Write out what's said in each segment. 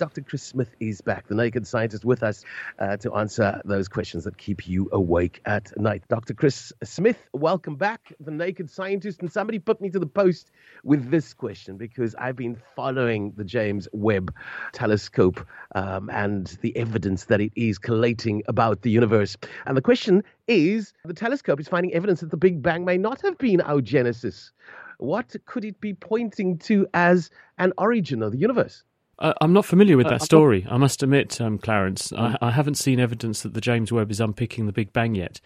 Dr. Chris Smith is back, the naked scientist, with us uh, to answer those questions that keep you awake at night. Dr. Chris Smith, welcome back, the naked scientist. And somebody put me to the post with this question because I've been following the James Webb telescope um, and the evidence that it is collating about the universe. And the question is the telescope is finding evidence that the Big Bang may not have been our genesis. What could it be pointing to as an origin of the universe? Uh, I'm not familiar with that story. I must admit, um, Clarence, I, I, haven't seen evidence that the James Webb is unpicking the Big Bang yet.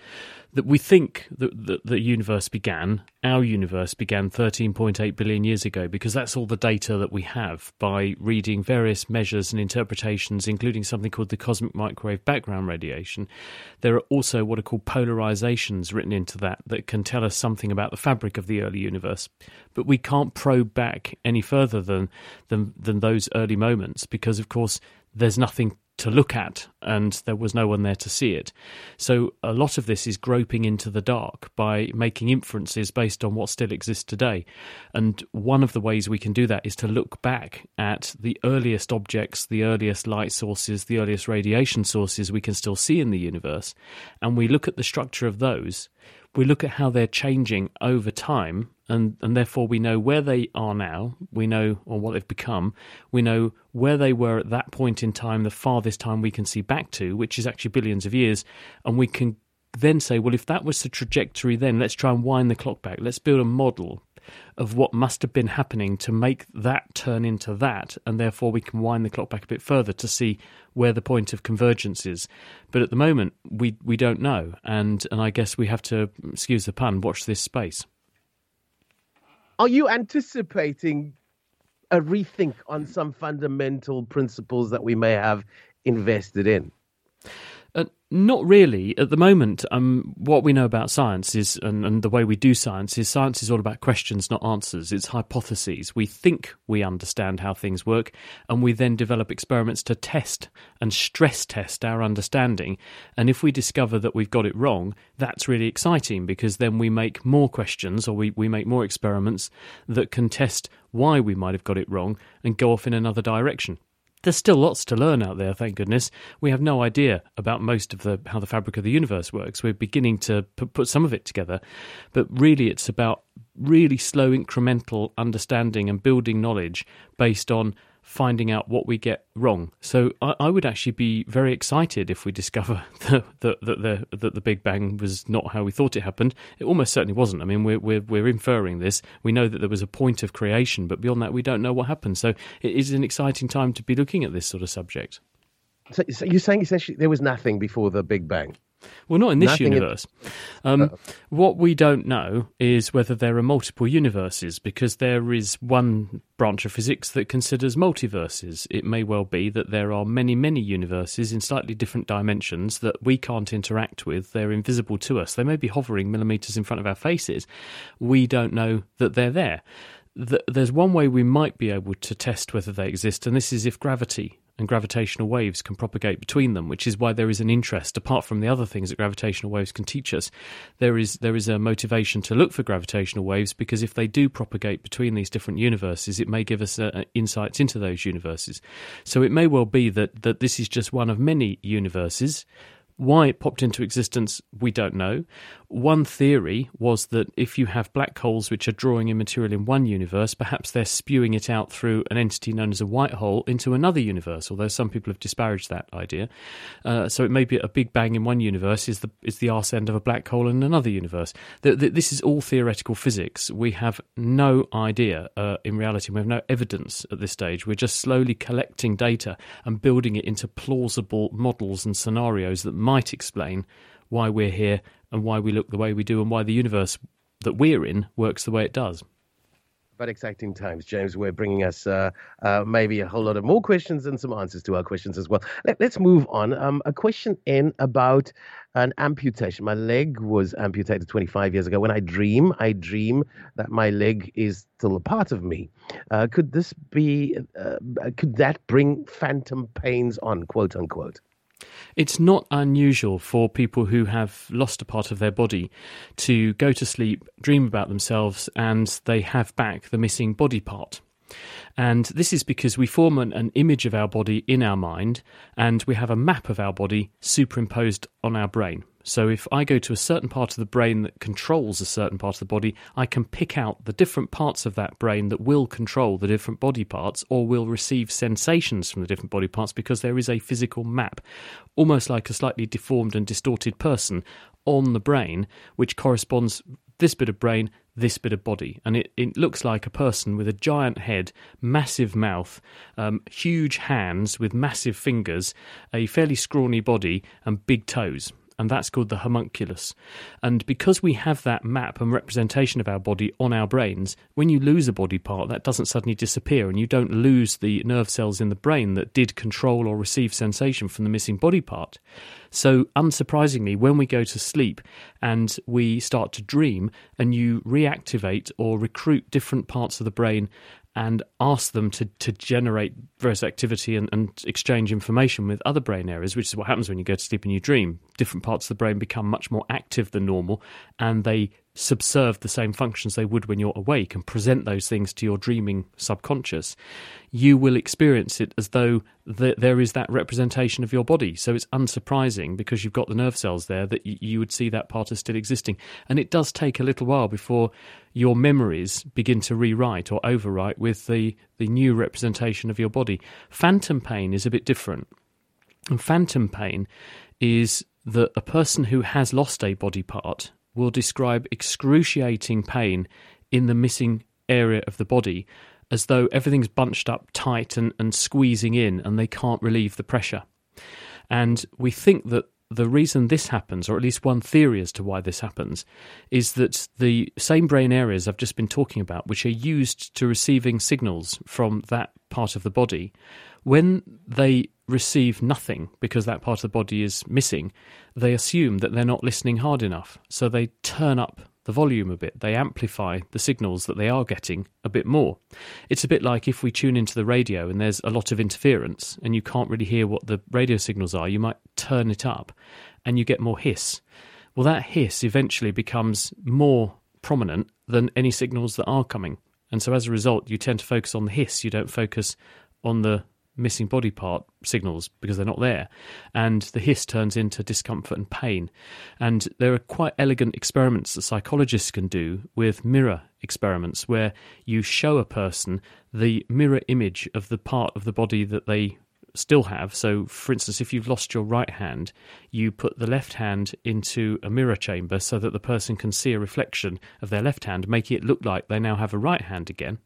That we think that, the universe began, our universe began 13.8 billion years ago, because that's all the data that we have by reading various measures and interpretations, including something called the cosmic microwave background radiation. There are also what are called polarizations written into that that can tell us something about the fabric of the early universe. But we can't probe back any further than than, than those early moments because, of course, there's nothing to look at and there was no one there to see it. So a lot of this is groping into the dark by making inferences based on what still exists today. And one of the ways we can do that is to look back at the earliest objects, the earliest light sources, the earliest radiation sources we can still see in the universe. And we look at the structure of those we look at how they're changing over time and, and therefore we know where they are now, we know or what they've become, we know where they were at that point in time, the farthest time we can see back to, which is actually billions of years, and we can then say, well, if that was the trajectory then, let's try and wind the clock back. Let's build a model of what must have been happening to make that turn into that, and therefore we can wind the clock back a bit further to see where the point of convergence is. But at the moment, we we don't know, and and I guess we have to, excuse the pun, watch this space. Are you anticipating a rethink on some fundamental principles that we may have invested in? Uh, not really. At the moment, um, what we know about science is, and, and, the way we do science is, science is all about questions, not answers. It's hypotheses. We think we understand how things work, and we then develop experiments to test and stress test our understanding. And if we discover that we've got it wrong, that's really exciting because then we make more questions or we, we make more experiments that can test why we might have got it wrong and go off in another direction there's still lots to learn out there, thank goodness. We have no idea about most of the how the fabric of the universe works. We're beginning to put some of it together, but really it's about really slow incremental understanding and building knowledge based on finding out what we get wrong. So I, I would actually be very excited if we discover that the, the, the, the Big Bang was not how we thought it happened. It almost certainly wasn't. I mean, we're, we're, we're inferring this. We know that there was a point of creation, but beyond that, we don't know what happened. So it is an exciting time to be looking at this sort of subject. So, so you're saying essentially there was nothing before the Big Bang? Well, not in this Nothing universe. Um, uh, what we don't know is whether there are multiple universes, because there is one branch of physics that considers multiverses. It may well be that there are many, many universes in slightly different dimensions that we can't interact with. They're invisible to us. They may be hovering millimeters in front of our faces. We don't know that they're there. There's one way we might be able to test whether they exist, and this is if gravity and gravitational waves can propagate between them, which is why there is an interest. Apart from the other things that gravitational waves can teach us, there is there is a motivation to look for gravitational waves because if they do propagate between these different universes, it may give us uh, insights into those universes. So it may well be that that this is just one of many universes why it popped into existence, we don't know. One theory was that if you have black holes which are drawing in material in one universe, perhaps they're spewing it out through an entity known as a white hole into another universe, although some people have disparaged that idea. Uh, so it may be a big bang in one universe is the, is the arse end of a black hole in another universe. The, the, this is all theoretical physics. We have no idea uh, in reality. We have no evidence at this stage. We're just slowly collecting data and building it into plausible models and scenarios that might explain why we're here and why we look the way we do and why the universe that we're in works the way it does. but exciting times. James, we're bringing us uh, uh, maybe a whole lot of more questions and some answers to our questions as well. Let, us move on. Um, a question in about an amputation. My leg was amputated 25 years ago. When I dream, I dream that my leg is still a part of me. Uh, could this be? Uh, could that bring phantom pains on, quote unquote? It's not unusual for people who have lost a part of their body to go to sleep, dream about themselves, and they have back the missing body part. And this is because we form an, an, image of our body in our mind, and we have a map of our body superimposed on our brain. So if I go to a certain part of the brain that controls a certain part of the body, I can pick out the different parts of that brain that will control the different body parts or will receive sensations from the different body parts because there is a physical map, almost like a slightly deformed and distorted person on the brain, which corresponds this bit of brain, this bit of body. And it, it looks like a person with a giant head, massive mouth, um, huge hands with massive fingers, a fairly scrawny body, and big toes and that's called the homunculus. And because we have that map and representation of our body on our brains, when you lose a body part, that doesn't suddenly disappear, and you don't lose the nerve cells in the brain that did control or receive sensation from the missing body part. So, unsurprisingly, when we go to sleep and we start to dream, and you reactivate or recruit different parts of the brain and ask them to, to generate various activity and, and exchange information with other brain areas, which is what happens when you go to sleep and you dream. Different parts of the brain become much more active than normal and they subserve the same functions they would when you're awake and present those things to your dreaming subconscious, you will experience it as though the, there is that representation of your body. So it's unsurprising because you've got the nerve cells there that you would see that part as still existing. And it does take a little while before your memories begin to rewrite or overwrite with the, the new representation of your body. Phantom pain is a bit different. And phantom pain is that a person who has lost a body part will describe excruciating pain in the missing area of the body as though everything's bunched up tight and, and squeezing in and they can't relieve the pressure. And we think that the reason this happens, or at least one theory as to why this happens, is that the same brain areas I've just been talking about, which are used to receiving signals from that part of the body, when they receive nothing because that part of the body is missing, they assume that they're not listening hard enough. So they turn up the volume a bit. They amplify the signals that they are getting a bit more. It's a bit like if we tune into the radio and there's a lot of interference and you can't really hear what the radio signals are, you might turn it up and you get more hiss. Well, that hiss eventually becomes more prominent than any signals that are coming. And so as a result, you tend to focus on the hiss, you don't focus on the missing body part signals because they're not there. And the hiss turns into discomfort and pain. And there are quite elegant experiments that psychologists can do with mirror experiments where you show a person the mirror image of the part of the body that they still have. So, for instance, if you've lost your right hand, you put the left hand into a mirror chamber so that the person can see a reflection of their left hand, making it look like they now have a right hand again.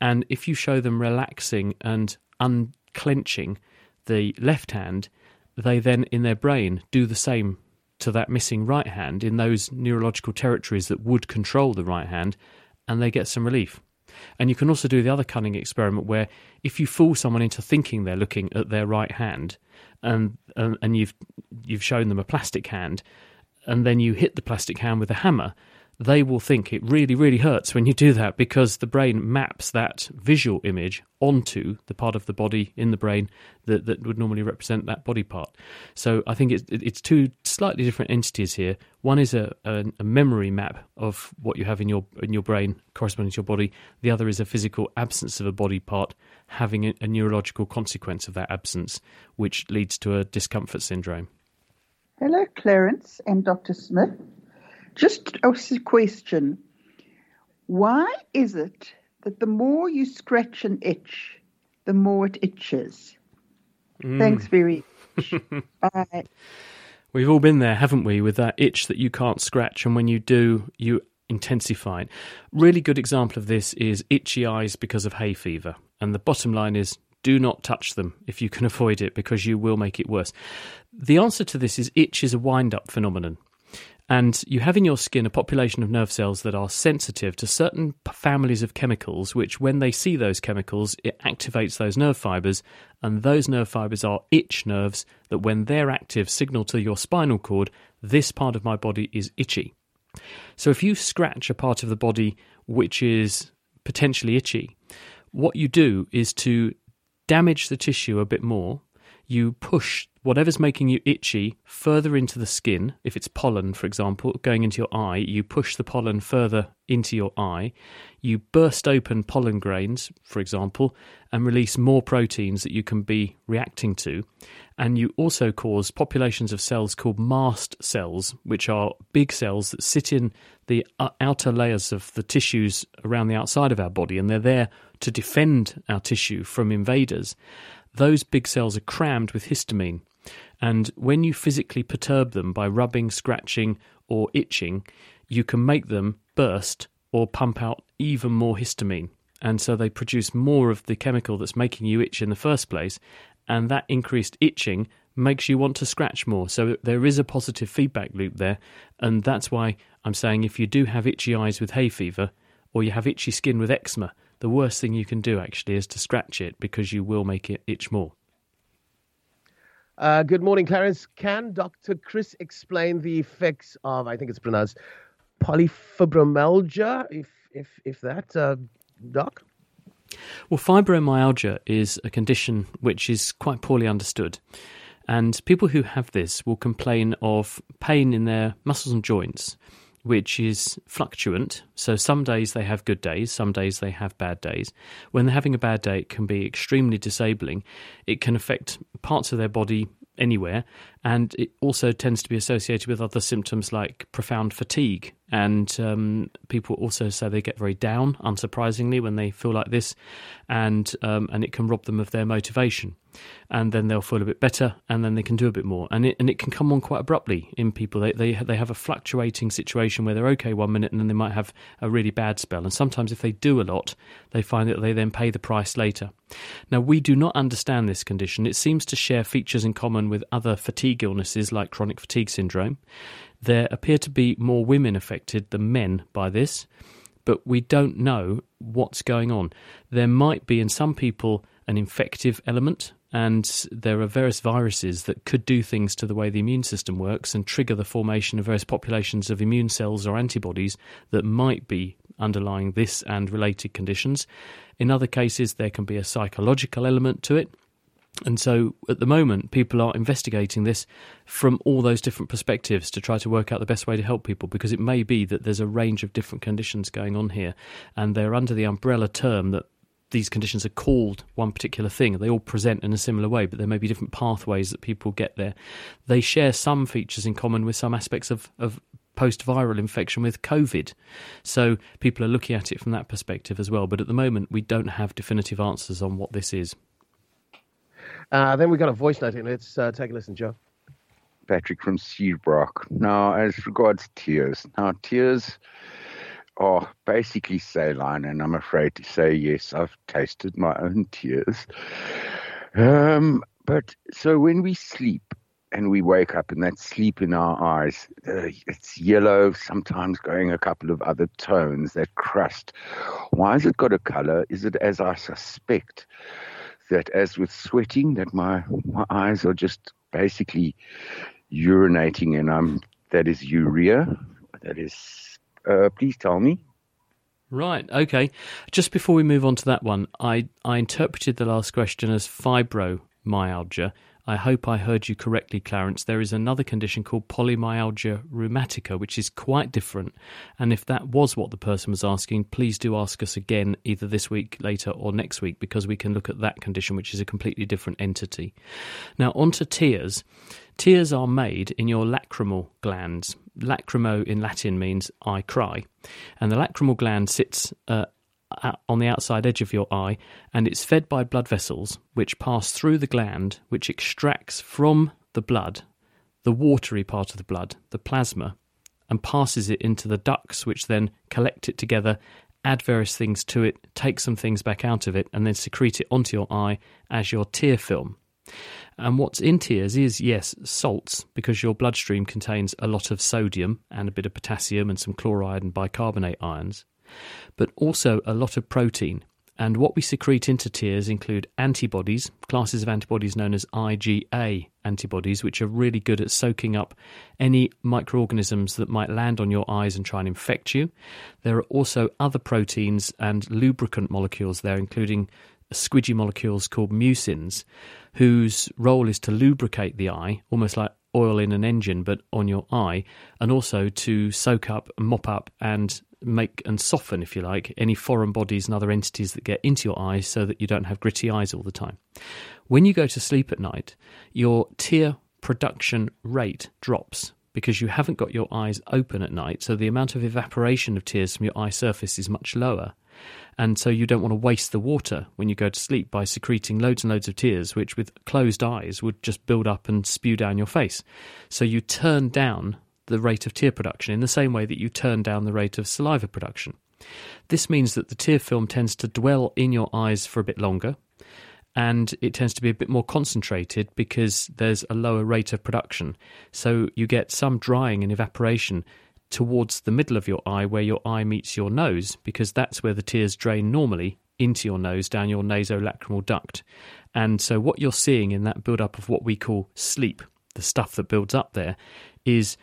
And if you show them relaxing and unclenching the left hand, they then in their brain do the same to that missing right hand in those neurological territories that would control the right hand, and they get some relief. And you can also do the other cunning experiment where if you fool someone into thinking they're looking at their right hand, and and, and you've you've shown them a plastic hand, and then you hit the plastic hand with a hammer, they will think it really, really hurts when you do that because the brain maps that visual image onto the part of the body in the brain that, that would normally represent that body part. So I think it's, it's two slightly different entities here. One is a, a, a memory map of what you have in your in your brain corresponding to your body. The other is a physical absence of a body part having a, a neurological consequence of that absence, which leads to a discomfort syndrome. Hello, Clarence and Dr. Smith. Just a question. Why is it that the more you scratch an itch, the more it itches? Mm. Thanks very much. Bye. We've all been there, haven't we, with that itch that you can't scratch, and when you do, you intensify it. Really good example of this is itchy eyes because of hay fever. And the bottom line is do not touch them if you can avoid it because you will make it worse. The answer to this is itch is a wind up phenomenon. And you have in your skin a population of nerve cells that are sensitive to certain families of chemicals, which, when they see those chemicals, it activates those nerve fibers. And those nerve fibers are itch nerves that, when they're active, signal to your spinal cord, this part of my body is itchy. So if you scratch a part of the body which is potentially itchy, what you do is to damage the tissue a bit more. You push whatever's making you itchy further into the skin. If it's pollen, for example, going into your eye, you push the pollen further into your eye. You burst open pollen grains, for example, and release more proteins that you can be reacting to. And you also cause populations of cells called mast cells, which are big cells that sit in the outer layers of the tissues around the outside of our body, and they're there to defend our tissue from invaders. Those big cells are crammed with histamine. And when you physically perturb them by rubbing, scratching, or itching, you can make them burst or pump out even more histamine. And so they produce more of the chemical that's making you itch in the first place. And that increased itching makes you want to scratch more. So there is a positive feedback loop there. And that's why I'm saying if you do have itchy eyes with hay fever or you have itchy skin with eczema, the worst thing you can do actually is to scratch it because you will make it itch more. Uh, good morning, Clarence. Can Dr. Chris explain the effects of, I think it's pronounced polyfibromyalgia, if if if that, uh, Doc? Well, fibromyalgia is a condition which is quite poorly understood. And people who have this will complain of pain in their muscles and joints, which is fluctuant. So some days they have good days, some days they have bad days. When they're having a bad day, it can be extremely disabling. It can affect parts of their body anywhere. And it also tends to be associated with other symptoms like profound fatigue. And um, people also say they get very down, unsurprisingly, when they feel like this, and um, and it can rob them of their motivation. And then they'll feel a bit better, and then they can do a bit more. And it and it can come on quite abruptly in people. They they they have a fluctuating situation where they're okay one minute, and then they might have a really bad spell. And sometimes, if they do a lot, they find that they then pay the price later. Now, we do not understand this condition. It seems to share features in common with other fatigue illnesses like chronic fatigue syndrome. There appear to be more women affected than men by this, but we don't know what's going on. There might be in some people an infective element, and there are various viruses that could do things to the way the immune system works and trigger the formation of various populations of immune cells or antibodies that might be underlying this and related conditions. In other cases, there can be a psychological element to it. And so at the moment, people are investigating this from all those different perspectives to try to work out the best way to help people because it may be that there's a range of different conditions going on here and they're under the umbrella term that these conditions are called one particular thing. They all present in a similar way, but there may be different pathways that people get there. They share some features in common with some aspects of, of post viral infection with COVID. So people are looking at it from that perspective as well. But at the moment, we don't have definitive answers on what this is. Uh, then we got a voice note in. Let's uh, take a listen, Joe. Patrick from Seabrook. Now, as regards tears, now tears are basically saline, and I'm afraid to say yes, I've tasted my own tears. Um, but so when we sleep and we wake up and that sleep in our eyes, uh, it's yellow, sometimes going a couple of other tones, that crust. Why has it got a color? Is it as I suspect? That as with sweating, that my my eyes are just basically urinating, and I'm that is urea. That is, uh, please tell me. Right. Okay. Just before we move on to that one, I I interpreted the last question as fibromyalgia, I hope I heard you correctly, Clarence. There is another condition called polymyalgia rheumatica, which is quite different. And if that was what the person was asking, please do ask us again either this week, later, or next week, because we can look at that condition, which is a completely different entity. Now, on to tears. Tears are made in your lacrimal glands. Lacrimo in Latin means I cry. And the lacrimal gland sits uh, Uh, on the outside edge of your eye, and it's fed by blood vessels which pass through the gland, which extracts from the blood the watery part of the blood, the plasma, and passes it into the ducts, which then collect it together, add various things to it, take some things back out of it, and then secrete it onto your eye as your tear film. And what's in tears is, yes, salts, because your bloodstream contains a lot of sodium and a bit of potassium and some chloride and bicarbonate ions, but also a lot of protein. And what we secrete into tears include antibodies, classes of antibodies known as IgA antibodies, which are really good at soaking up any microorganisms that might land on your eyes and try and infect you. There are also other proteins and lubricant molecules there, including squidgy molecules called mucins, whose role is to lubricate the eye, almost like oil in an engine, but on your eye, and also to soak up, mop up, and make and soften, if you like, any foreign bodies and other entities that get into your eyes so that you don't have gritty eyes all the time. When you go to sleep at night, your tear production rate drops because you haven't got your eyes open at night, so the amount of evaporation of tears from your eye surface is much lower. And so you don't want to waste the water when you go to sleep by secreting loads and loads of tears, which with closed eyes would just build up and spew down your face. So you turn down the rate of tear production in the same way that you turn down the rate of saliva production. This means that the tear film tends to dwell in your eyes for a bit longer and it tends to be a bit more concentrated because there's a lower rate of production. So you get some drying and evaporation towards the middle of your eye where your eye meets your nose because that's where the tears drain normally into your nose down your nasolacrimal duct. And so what you're seeing in that build up of what we call sleep, the stuff that builds up there, is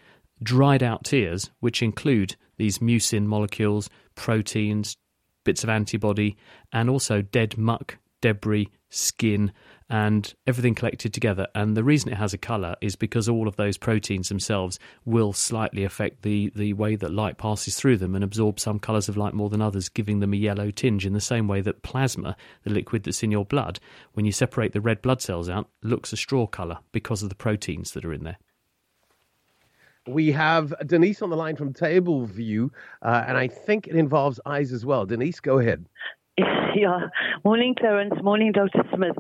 dried out tears, which include these mucin molecules, proteins, bits of antibody, and also dead muck, debris, skin, and everything collected together. And the reason it has a colour is because all of those proteins themselves will slightly affect the, the way that light passes through them and absorb some colours of light more than others, giving them a yellow tinge, in the same way that plasma, the liquid that's in your blood, when you separate the red blood cells out, looks a straw colour because of the proteins that are in there. We have Denise on the line from Table View, uh, and I think it involves eyes as well. Denise, go ahead. Yeah. Morning, Clarence. Morning, Dr. Smith.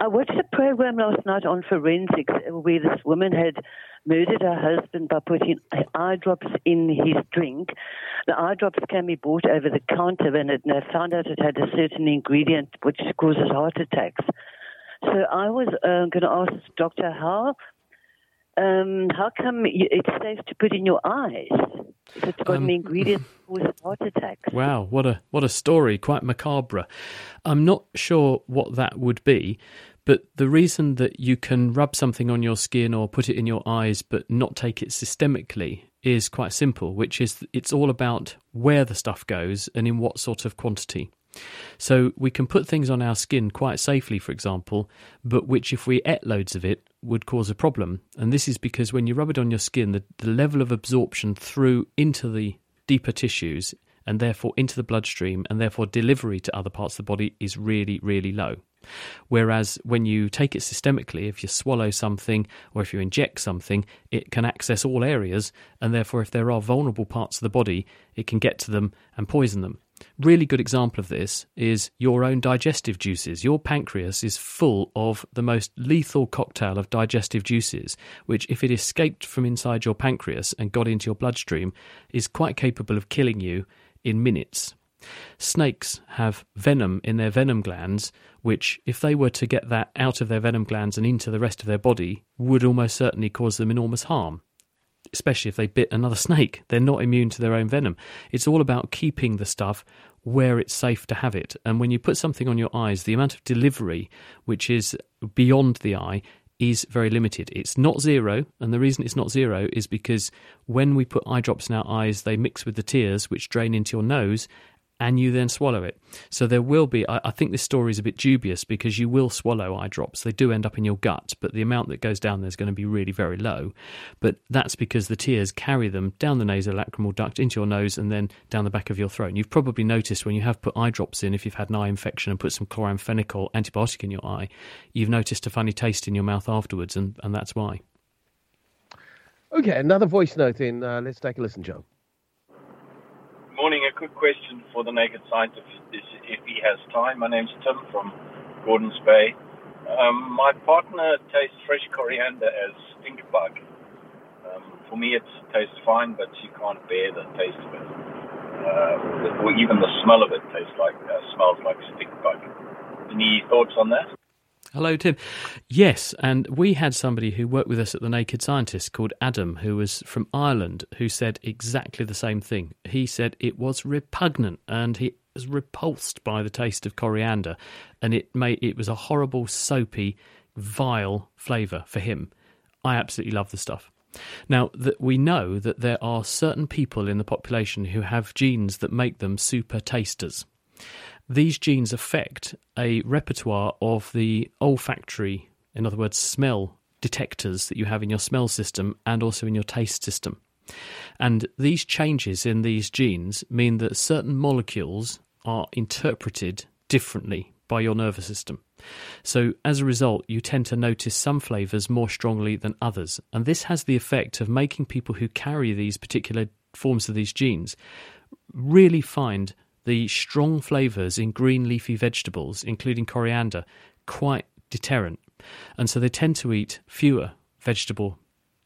I watched a program last night on forensics where this woman had murdered her husband by putting eye drops in his drink. The eye drops can be bought over the counter, and it, they found out it had a certain ingredient which causes heart attacks. So I was uh, going to ask Doctor how um, how come it's safe to put in your eyes? If it's got um, an ingredient that heart attacks. Wow, what a what a story! Quite macabre. I'm not sure what that would be, but the reason that you can rub something on your skin or put it in your eyes, but not take it systemically, is quite simple. Which is it's all about where the stuff goes and in what sort of quantity. So we can put things on our skin quite safely, for example, but which, if we ate loads of it, would cause a problem. And this is because when you rub it on your skin, the, the level of absorption through into the deeper tissues and therefore into the bloodstream and therefore delivery to other parts of the body is really, really low. Whereas when you take it systemically, if you swallow something or if you inject something, it can access all areas, and therefore, if there are vulnerable parts of the body, it can get to them and poison them. Really good example of this is your own digestive juices. Your pancreas is full of the most lethal cocktail of digestive juices, which, if it escaped from inside your pancreas and got into your bloodstream, is quite capable of killing you in minutes. Snakes have venom in their venom glands, which, if they were to get that out of their venom glands and into the rest of their body, would almost certainly cause them enormous harm especially if they bit another snake. They're not immune to their own venom. It's all about keeping the stuff where it's safe to have it. And when you put something on your eyes, the amount of delivery, which is beyond the eye, is very limited. It's not zero, and the reason it's not zero is because when we put eye drops in our eyes, they mix with the tears, which drain into your nose, and you then swallow it. So there will be, I, I, think this story is a bit dubious because you will swallow eye drops. They do end up in your gut, but the amount that goes down there is going to be really very low. But that's because the tears carry them down the nasolacrimal duct into your nose and then down the back of your throat. And you've probably noticed when you have put eye drops in, if you've had an eye infection and put some chloramphenicol antibiotic in your eye, you've noticed a funny taste in your mouth afterwards, and, and that's why. Okay, another voice note in. Uh, let's take a listen, Joe morning. A quick question for the Naked Scientist, if he has time. My name's Tim from Gordons Bay. Um, my partner tastes fresh coriander as stink bug. Um, for me, it tastes fine, but she can't bear the taste of it. Uh, or even the smell of it tastes like uh, smells like stink bug. Any thoughts on that? Hello, Tim. Yes, and we had somebody who worked with us at the Naked Scientist called Adam, who was from Ireland, who said exactly the same thing. He said it was repugnant and he was repulsed by the taste of coriander, and it made it was a horrible, soapy, vile flavour for him. I absolutely love the stuff. Now, that we know that there are certain people in the population who have genes that make them super tasters these genes affect a repertoire of the olfactory, in other words, smell detectors that you have in your smell system and also in your taste system. And these changes in these genes mean that certain molecules are interpreted differently by your nervous system. So, as a result, you tend to notice some flavours more strongly than others. And this has the effect of making people who carry these particular forms of these genes really find the strong flavours in green leafy vegetables, including coriander, quite deterrent. And so they tend to eat fewer vegetable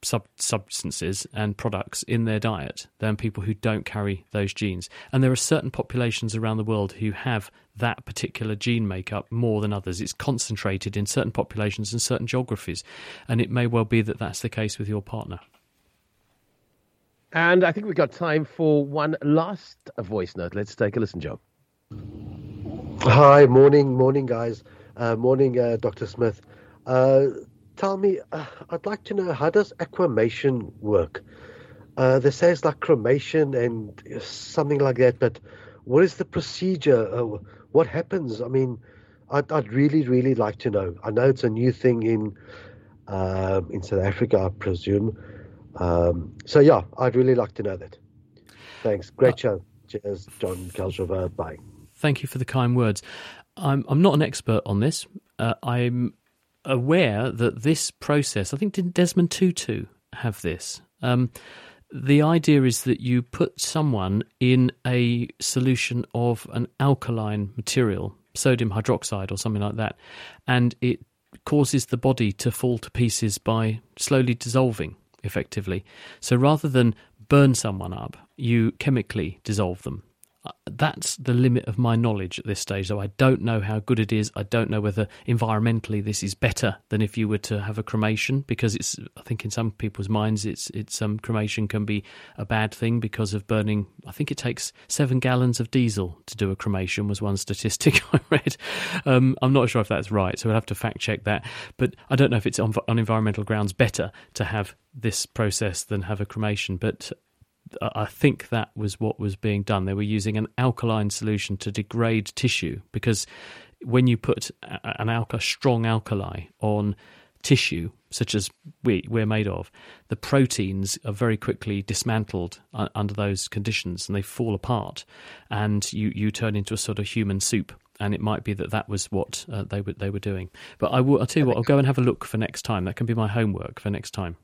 sub- substances and products in their diet than people who don't carry those genes. And there are certain populations around the world who have that particular gene makeup more than others. It's concentrated in certain populations and certain geographies. And it may well be that that's the case with your partner. And I think we've got time for one last voice note. Let's take a listen, Joe. Hi, morning, morning, guys. Uh, morning, uh, Dr. Smith. Uh, tell me, uh, I'd like to know how does aquamation work? Uh, they say it's like cremation and something like that, but what is the procedure? Uh, what happens? I mean, I'd, I'd, really, really like to know. I know it's a new thing in um, in South Africa, I presume. Um, so yeah, I'd really like to know that. Thanks. Great uh, show. Cheers, John Kelshover. Bye. Thank you for the kind words. I'm I'm not an expert on this. Uh, I'm aware that this process. I think did Desmond Tutu have this? Um, the idea is that you put someone in a solution of an alkaline material, sodium hydroxide or something like that, and it causes the body to fall to pieces by slowly dissolving effectively. So rather than burn someone up, you chemically dissolve them. Uh, that's the limit of my knowledge at this stage. So I don't know how good it is. I don't know whether environmentally this is better than if you were to have a cremation, because it's. I think in some people's minds, it's it's um, cremation can be a bad thing because of burning. I think it takes seven gallons of diesel to do a cremation. Was one statistic I read. Um, I'm not sure if that's right, so we'll have to fact check that. But I don't know if it's on, on environmental grounds better to have this process than have a cremation. But I think that was what was being done. They were using an alkaline solution to degrade tissue because when you put an alka, strong alkali on tissue, such as we, we're made of, the proteins are very quickly dismantled under those conditions and they fall apart, and you, you turn into a sort of human soup. And it might be that that was what uh, they were they were doing. But I will. I'll tell you what. I'll go and have a look for next time. That can be my homework for next time.